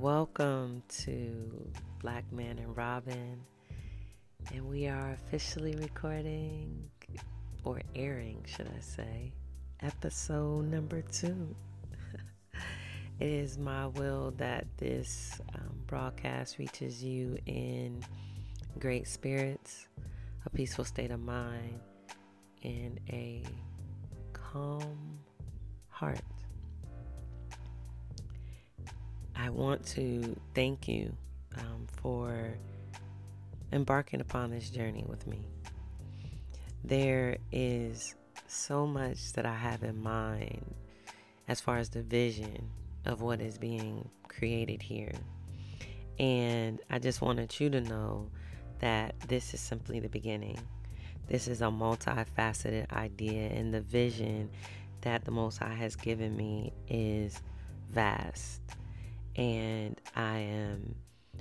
Welcome to Black Man and Robin, and we are officially recording or airing, should I say, episode number two. it is my will that this um, broadcast reaches you in great spirits, a peaceful state of mind, and a calm heart. I want to thank you um, for embarking upon this journey with me. There is so much that I have in mind as far as the vision of what is being created here. And I just wanted you to know that this is simply the beginning. This is a multifaceted idea, and the vision that the Most High has given me is vast. And I am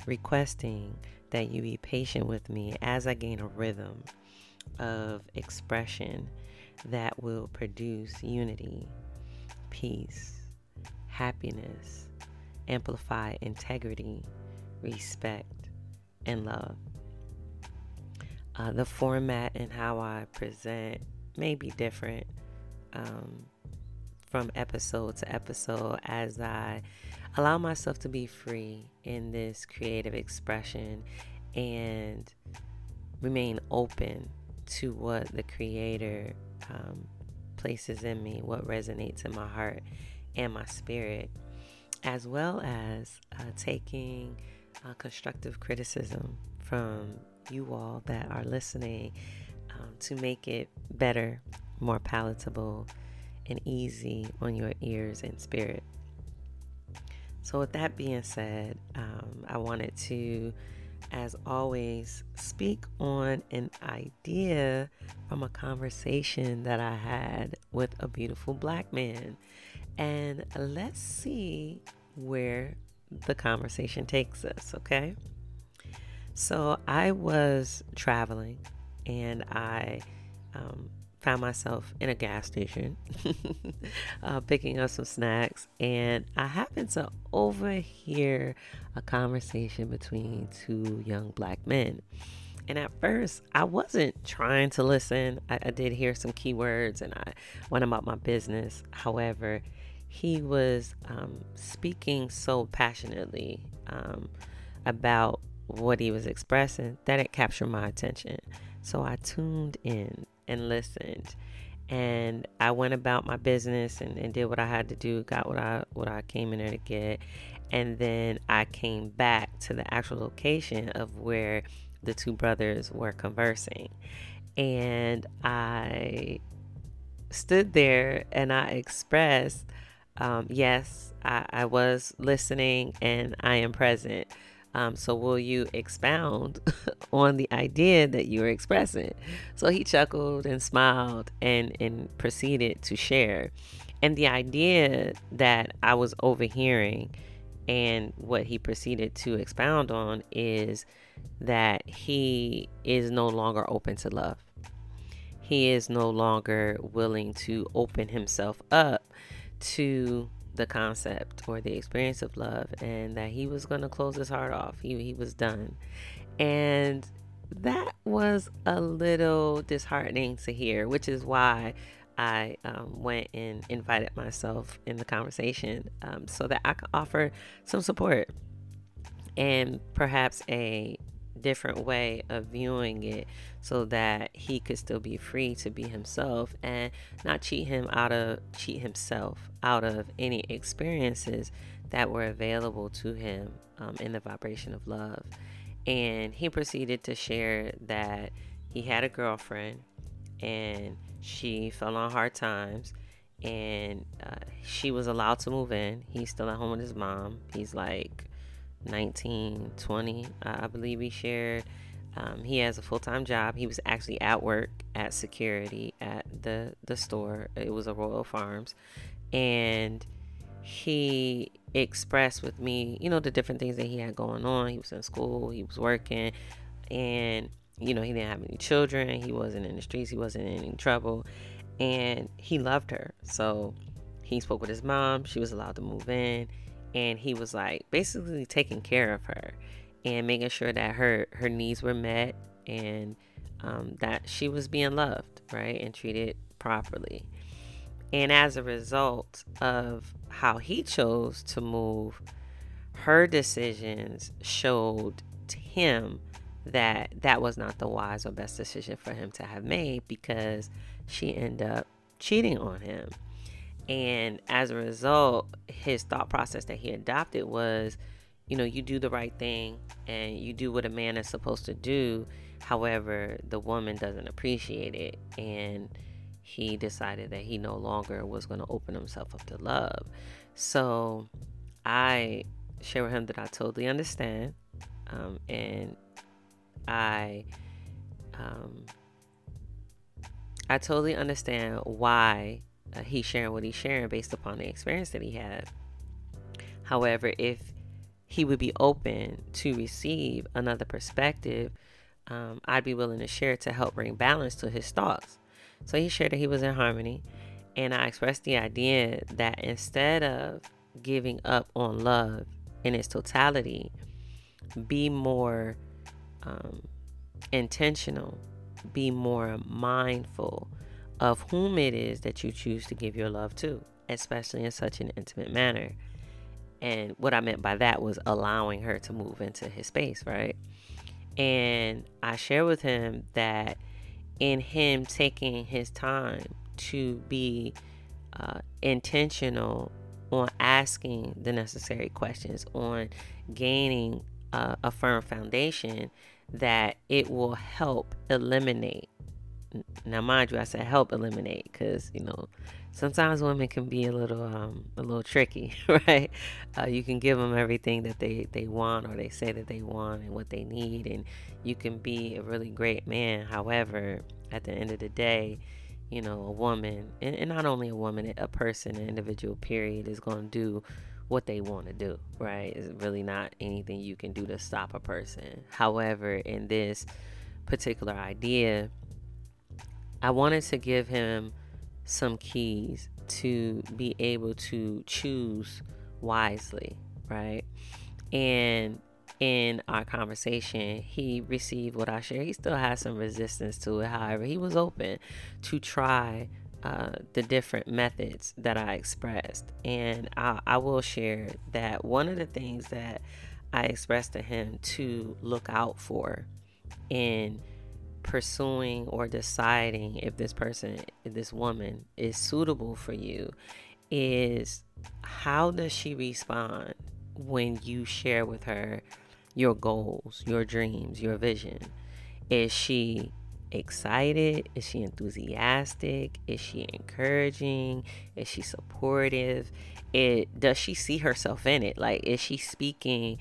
requesting that you be patient with me as I gain a rhythm of expression that will produce unity, peace, happiness, amplify integrity, respect, and love. Uh, the format and how I present may be different um, from episode to episode as I allow myself to be free in this creative expression and remain open to what the Creator um, places in me, what resonates in my heart and my spirit, as well as uh, taking uh, constructive criticism from you all that are listening um, to make it better, more palatable, and easy on your ears and spirit. So, with that being said, um, I wanted to, as always, speak on an idea from a conversation that I had with a beautiful black man. And let's see where the conversation takes us, okay? So I was traveling and I um, found myself in a gas station uh, picking up some snacks, and I happened to overhear a conversation between two young black men. And at first, I wasn't trying to listen. I, I did hear some keywords and I went about my business. However, he was um, speaking so passionately um, about what he was expressing that it captured my attention. So I tuned in and listened. And I went about my business and, and did what I had to do, got what I what I came in there to get. And then I came back to the actual location of where the two brothers were conversing. And I stood there and I expressed, um, yes, I, I was listening and I am present. Um, so, will you expound on the idea that you were expressing? So he chuckled and smiled and, and proceeded to share. And the idea that I was overhearing and what he proceeded to expound on is that he is no longer open to love. He is no longer willing to open himself up to the concept or the experience of love and that he was going to close his heart off. He, he was done. And that was a little disheartening to hear, which is why I um, went and invited myself in the conversation um, so that I could offer some support and perhaps a different way of viewing it so that he could still be free to be himself and not cheat him out of cheat himself out of any experiences that were available to him um, in the vibration of love. And he proceeded to share that he had a girlfriend and she fell on hard times and uh, she was allowed to move in. He's still at home with his mom. He's like 19, 20, I believe he shared. Um, he has a full time job. He was actually at work at security at the, the store. It was a Royal Farms. And he expressed with me, you know, the different things that he had going on. He was in school, he was working, and, you know, he didn't have any children. He wasn't in the streets, he wasn't in any trouble. And he loved her. So he spoke with his mom. She was allowed to move in and he was like basically taking care of her and making sure that her her needs were met and um, that she was being loved right and treated properly. And as a result of how he chose to move her decisions showed him that that was not the wise or best decision for him to have made because she ended up cheating on him and as a result, his thought process that he adopted was, you know, you do the right thing and you do what a man is supposed to do. However, the woman doesn't appreciate it. And he decided that he no longer was going to open himself up to love. So I share with him that I totally understand. Um, and I, um, I totally understand why uh, he's sharing what he's sharing based upon the experience that he had. However, if he would be open to receive another perspective, um, I'd be willing to share to help bring balance to his thoughts. So he shared that he was in harmony, and I expressed the idea that instead of giving up on love in its totality, be more um, intentional, be more mindful of whom it is that you choose to give your love to, especially in such an intimate manner. And what I meant by that was allowing her to move into his space, right? And I share with him that in him taking his time to be uh, intentional on asking the necessary questions, on gaining uh, a firm foundation, that it will help eliminate now mind you i said help eliminate because you know sometimes women can be a little um, a little tricky right? Uh, you can give them everything that they they want or they say that they want and what they need and you can be a really great man. However at the end of the day you know a woman and, and not only a woman a person an individual period is going to do what they want to do right? It's really not anything you can do to stop a person. However in this particular idea I wanted to give him some keys to be able to choose wisely, right? And in our conversation, he received what I shared. He still has some resistance to it. However, he was open to try uh, the different methods that I expressed. And I, I will share that one of the things that I expressed to him to look out for in pursuing or deciding if this person, if this woman is suitable for you is how does she respond when you share with her your goals, your dreams, your vision? Is she excited? Is she enthusiastic? Is she encouraging? Is she supportive? It does she see herself in it? Like is she speaking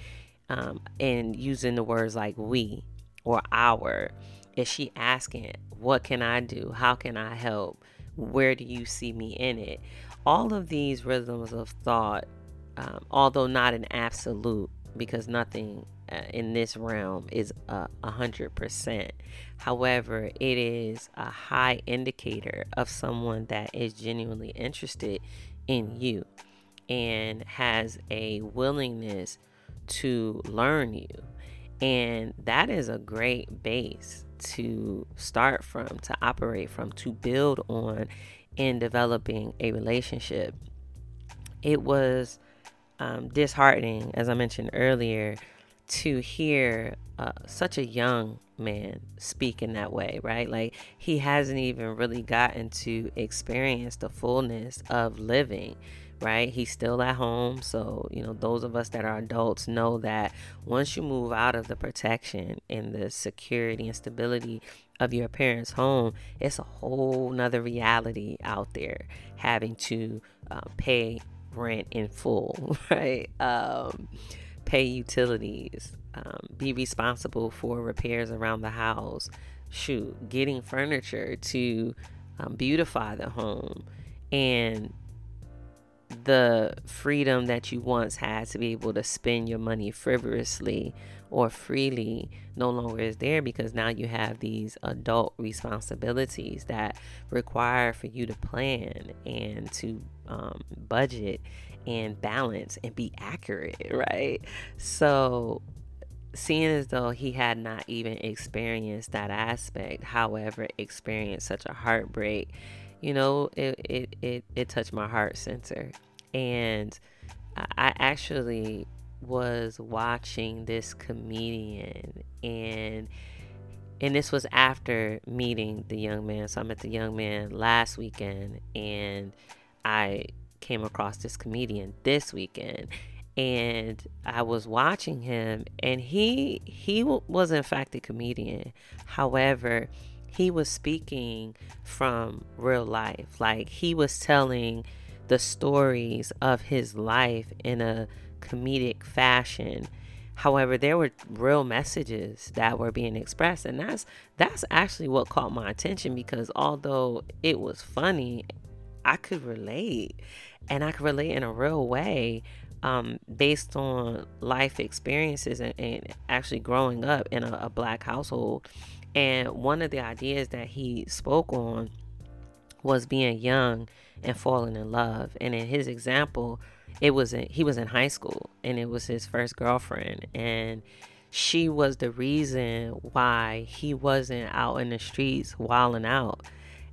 um, and using the words like we or our? Is she asking, What can I do? How can I help? Where do you see me in it? All of these rhythms of thought, um, although not an absolute, because nothing uh, in this realm is a hundred percent. However, it is a high indicator of someone that is genuinely interested in you and has a willingness to learn you. And that is a great base to start from, to operate from, to build on in developing a relationship. It was um, disheartening, as I mentioned earlier, to hear uh, such a young man speak in that way, right? Like he hasn't even really gotten to experience the fullness of living right? He's still at home. So, you know, those of us that are adults know that once you move out of the protection and the security and stability of your parents' home, it's a whole nother reality out there having to uh, pay rent in full, right? Um, pay utilities, um, be responsible for repairs around the house, shoot, getting furniture to um, beautify the home. And the freedom that you once had to be able to spend your money frivolously or freely no longer is there because now you have these adult responsibilities that require for you to plan and to um, budget and balance and be accurate, right? So, seeing as though he had not even experienced that aspect, however, experienced such a heartbreak, you know, it it it, it touched my heart center, and I actually was watching this comedian and and this was after meeting the young man. So I met the young man last weekend and I came across this comedian this weekend and I was watching him and he he was in fact a comedian. However, he was speaking from real life. Like he was telling the stories of his life in a comedic fashion. However, there were real messages that were being expressed, and that's that's actually what caught my attention because although it was funny, I could relate, and I could relate in a real way, um, based on life experiences and, and actually growing up in a, a black household. And one of the ideas that he spoke on was being young and falling in love. And in his example, it was in, he was in high school and it was his first girlfriend and she was the reason why he wasn't out in the streets wilding out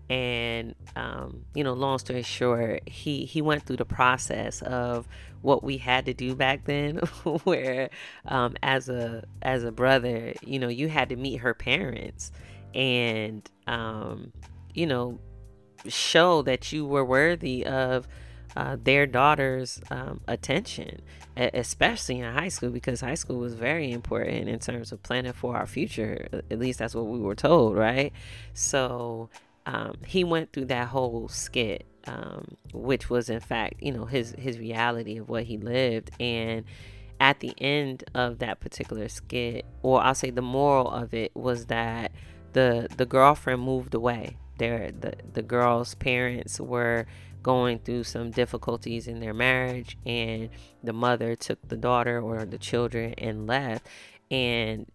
and um, you know long story short he he went through the process of what we had to do back then where um, as a as a brother you know you had to meet her parents and um, you know show that you were worthy of uh, their daughter's um, attention, especially in high school, because high school was very important in terms of planning for our future. At least that's what we were told, right? So um, he went through that whole skit, um, which was in fact, you know, his his reality of what he lived, and at the end of that particular skit, or I'll say the moral of it was that the the girlfriend moved away. There, the the girl's parents were going through some difficulties in their marriage and the mother took the daughter or the children and left and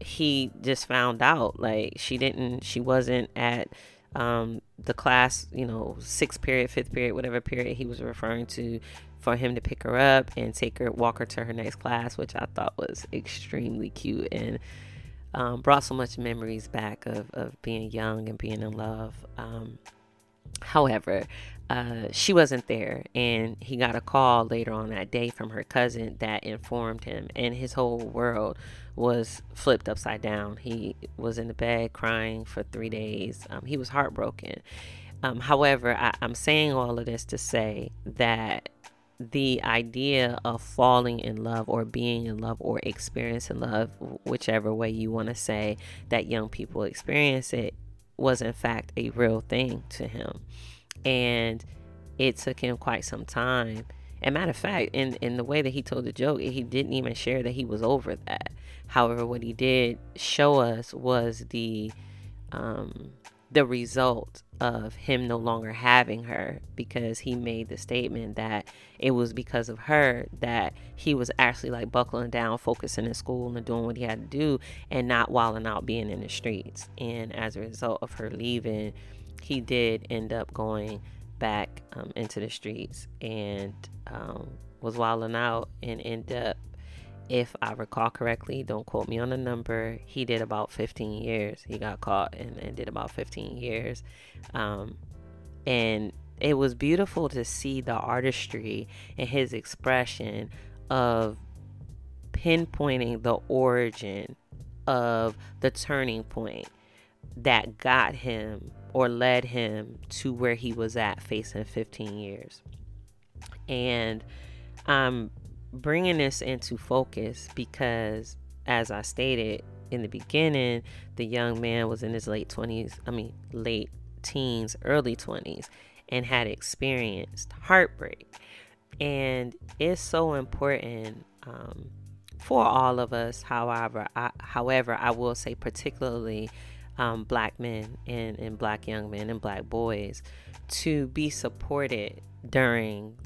he just found out like she didn't she wasn't at um, the class you know sixth period fifth period whatever period he was referring to for him to pick her up and take her walk her to her next class which i thought was extremely cute and um, brought so much memories back of, of being young and being in love. Um, however uh, she wasn't there and he got a call later on that day from her cousin that informed him and his whole world was flipped upside down he was in the bed crying for three days um, he was heartbroken um, however I, i'm saying all of this to say that the idea of falling in love or being in love or experiencing love whichever way you want to say that young people experience it was in fact a real thing to him and it took him quite some time. And matter of fact, in in the way that he told the joke, he didn't even share that he was over that. However, what he did show us was the um, the result of him no longer having her because he made the statement that it was because of her that he was actually like buckling down, focusing in school and doing what he had to do and not wilding out being in the streets. And as a result of her leaving, he did end up going back um, into the streets and um, was wilding out and ended up, if I recall correctly, don't quote me on the number, he did about 15 years. He got caught and, and did about 15 years. Um, and it was beautiful to see the artistry and his expression of pinpointing the origin of the turning point that got him or led him to where he was at facing 15 years. And I'm bringing this into focus because, as I stated in the beginning, the young man was in his late 20s, I mean, late teens, early 20s, and had experienced heartbreak. And it's so important um, for all of us. However, I, however, I will say particularly um, black men and, and black young men and black boys to be supported during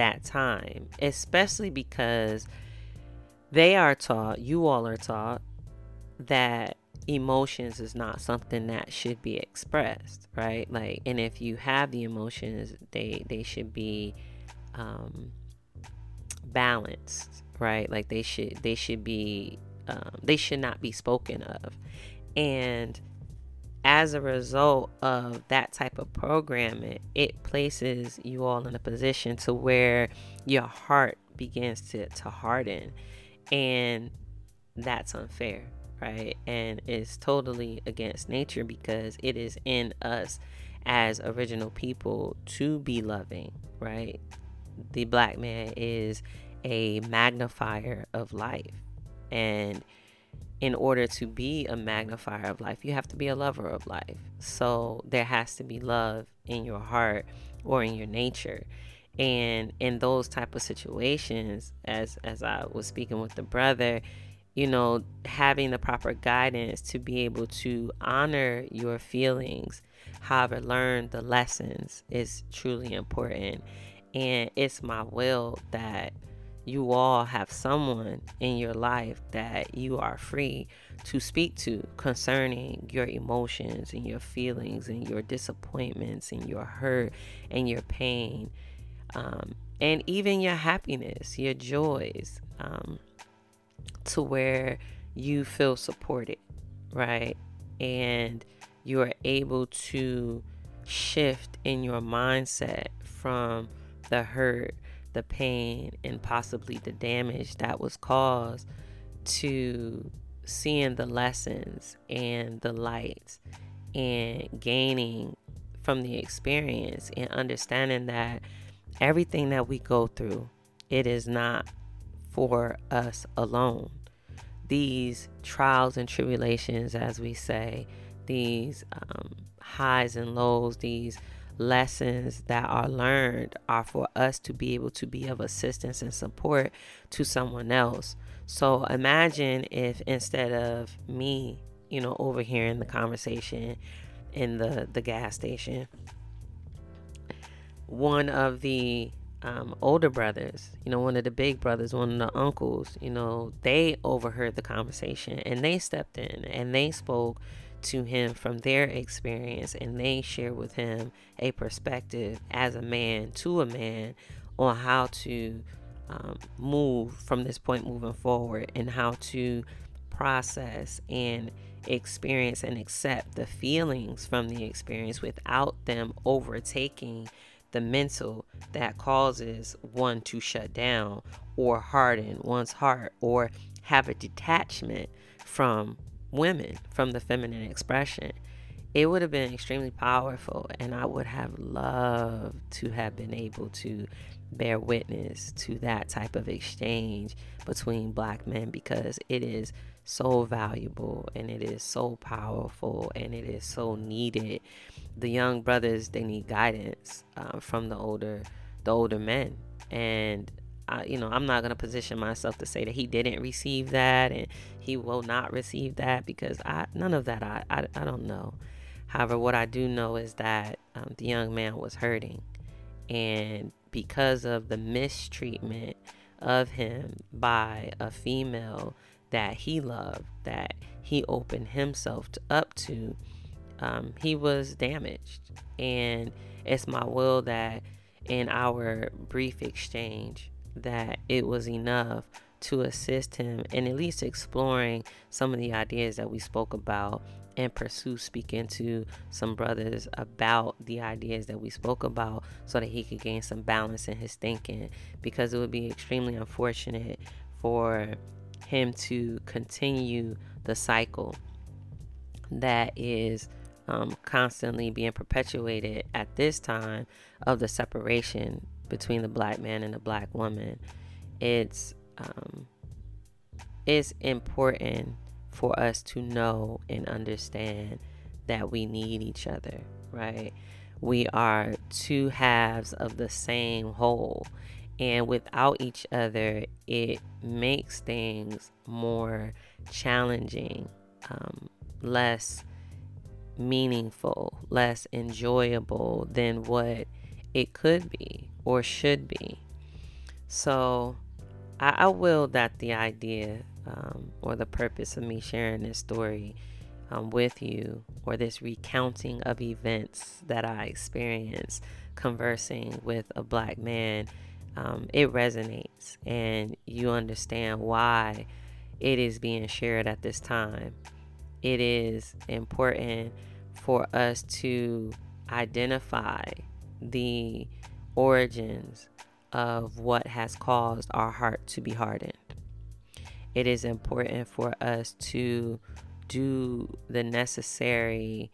that time, especially because they are taught, you all are taught, that emotions is not something that should be expressed, right? Like, and if you have the emotions, they they should be um, balanced, right? Like they should they should be um, they should not be spoken of, and as a result of that type of programming, it places you all in a position to where your heart begins to, to harden. And that's unfair, right? And it's totally against nature because it is in us as original people to be loving, right? The black man is a magnifier of life. And in order to be a magnifier of life, you have to be a lover of life. So there has to be love in your heart or in your nature. And in those type of situations, as as I was speaking with the brother, you know, having the proper guidance to be able to honor your feelings, however, learn the lessons is truly important. And it's my will that you all have someone in your life that you are free to speak to concerning your emotions and your feelings and your disappointments and your hurt and your pain um, and even your happiness, your joys, um, to where you feel supported, right? And you are able to shift in your mindset from the hurt the pain and possibly the damage that was caused to seeing the lessons and the lights and gaining from the experience and understanding that everything that we go through it is not for us alone. These trials and tribulations as we say these um, highs and lows these lessons that are learned are for us to be able to be of assistance and support to someone else. So imagine if instead of me, you know, overhearing the conversation in the the gas station, one of the um, older brothers, you know, one of the big brothers, one of the uncles, you know, they overheard the conversation and they stepped in and they spoke to him from their experience and they share with him a perspective as a man to a man on how to um, move from this point moving forward and how to process and experience and accept the feelings from the experience without them overtaking the mental that causes one to shut down or harden one's heart or have a detachment from women from the feminine expression, it would have been extremely powerful. And I would have loved to have been able to bear witness to that type of exchange between black men because it is so valuable and it is so powerful and it is so needed. The young brothers they need guidance uh, from the older the older men and I, you know, I'm not going to position myself to say that he didn't receive that and he will not receive that because I none of that I, I, I don't know. However, what I do know is that um, the young man was hurting, and because of the mistreatment of him by a female that he loved, that he opened himself to, up to, um, he was damaged. And it's my will that in our brief exchange, that it was enough to assist him in at least exploring some of the ideas that we spoke about and pursue speaking to some brothers about the ideas that we spoke about so that he could gain some balance in his thinking. Because it would be extremely unfortunate for him to continue the cycle that is um, constantly being perpetuated at this time of the separation between the black man and the black woman. It's um, it's important for us to know and understand that we need each other, right? We are two halves of the same whole. And without each other, it makes things more challenging, um, less meaningful, less enjoyable than what it could be or should be. So I, I will that the idea um, or the purpose of me sharing this story um, with you or this recounting of events that I experienced conversing with a black man, um, it resonates and you understand why it is being shared at this time. It is important for us to identify the origins of what has caused our heart to be hardened. It is important for us to do the necessary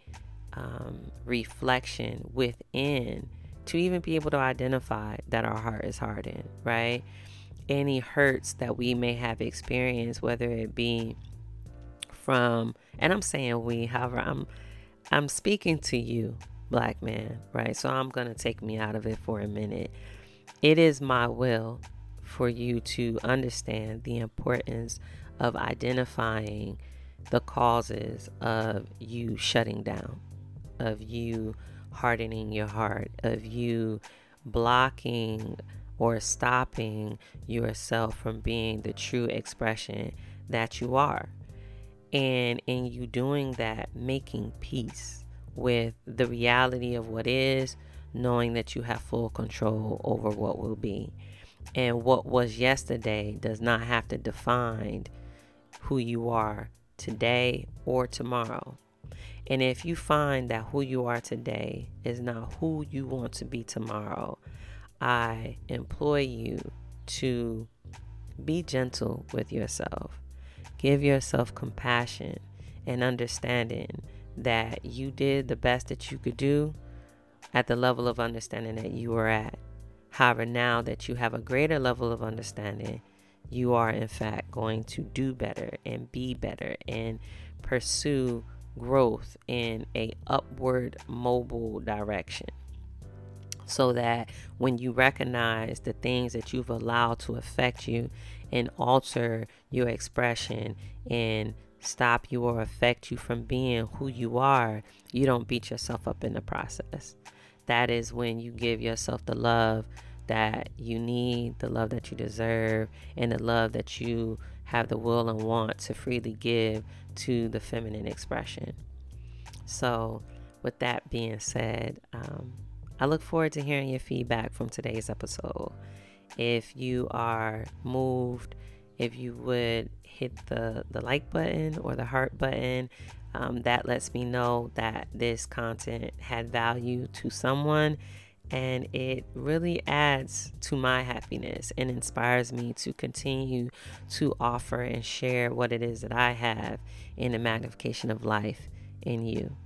um, reflection within to even be able to identify that our heart is hardened, right? Any hurts that we may have experienced, whether it be from, and I'm saying we, however, I'm I'm speaking to you, black man, right? So I'm gonna take me out of it for a minute. It is my will for you to understand the importance of identifying the causes of you shutting down, of you hardening your heart, of you blocking or stopping yourself from being the true expression that you are. And in you doing that, making peace with the reality of what is, knowing that you have full control over what will be. And what was yesterday does not have to define who you are today or tomorrow. And if you find that who you are today is not who you want to be tomorrow, I employ you to be gentle with yourself. Give yourself compassion and understanding that you did the best that you could do at the level of understanding that you were at. However, now that you have a greater level of understanding, you are in fact going to do better and be better and pursue growth in a upward mobile direction so that when you recognize the things that you've allowed to affect you and alter your expression and stop you or affect you from being who you are, you don't beat yourself up in the process. That is when you give yourself the love that you need, the love that you deserve, and the love that you have the will and want to freely give to the feminine expression. So, with that being said, um, I look forward to hearing your feedback from today's episode. If you are moved, if you would hit the, the like button or the heart button, um, that lets me know that this content had value to someone and it really adds to my happiness and inspires me to continue to offer and share what it is that I have in the magnification of life in you.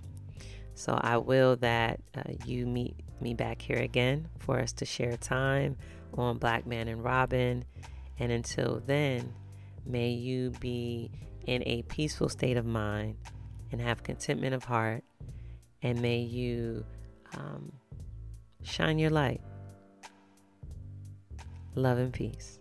So I will that uh, you meet me back here again for us to share time on Black Man and Robin. And until then, may you be in a peaceful state of mind and have contentment of heart. And may you um, Shine your light. Love and peace.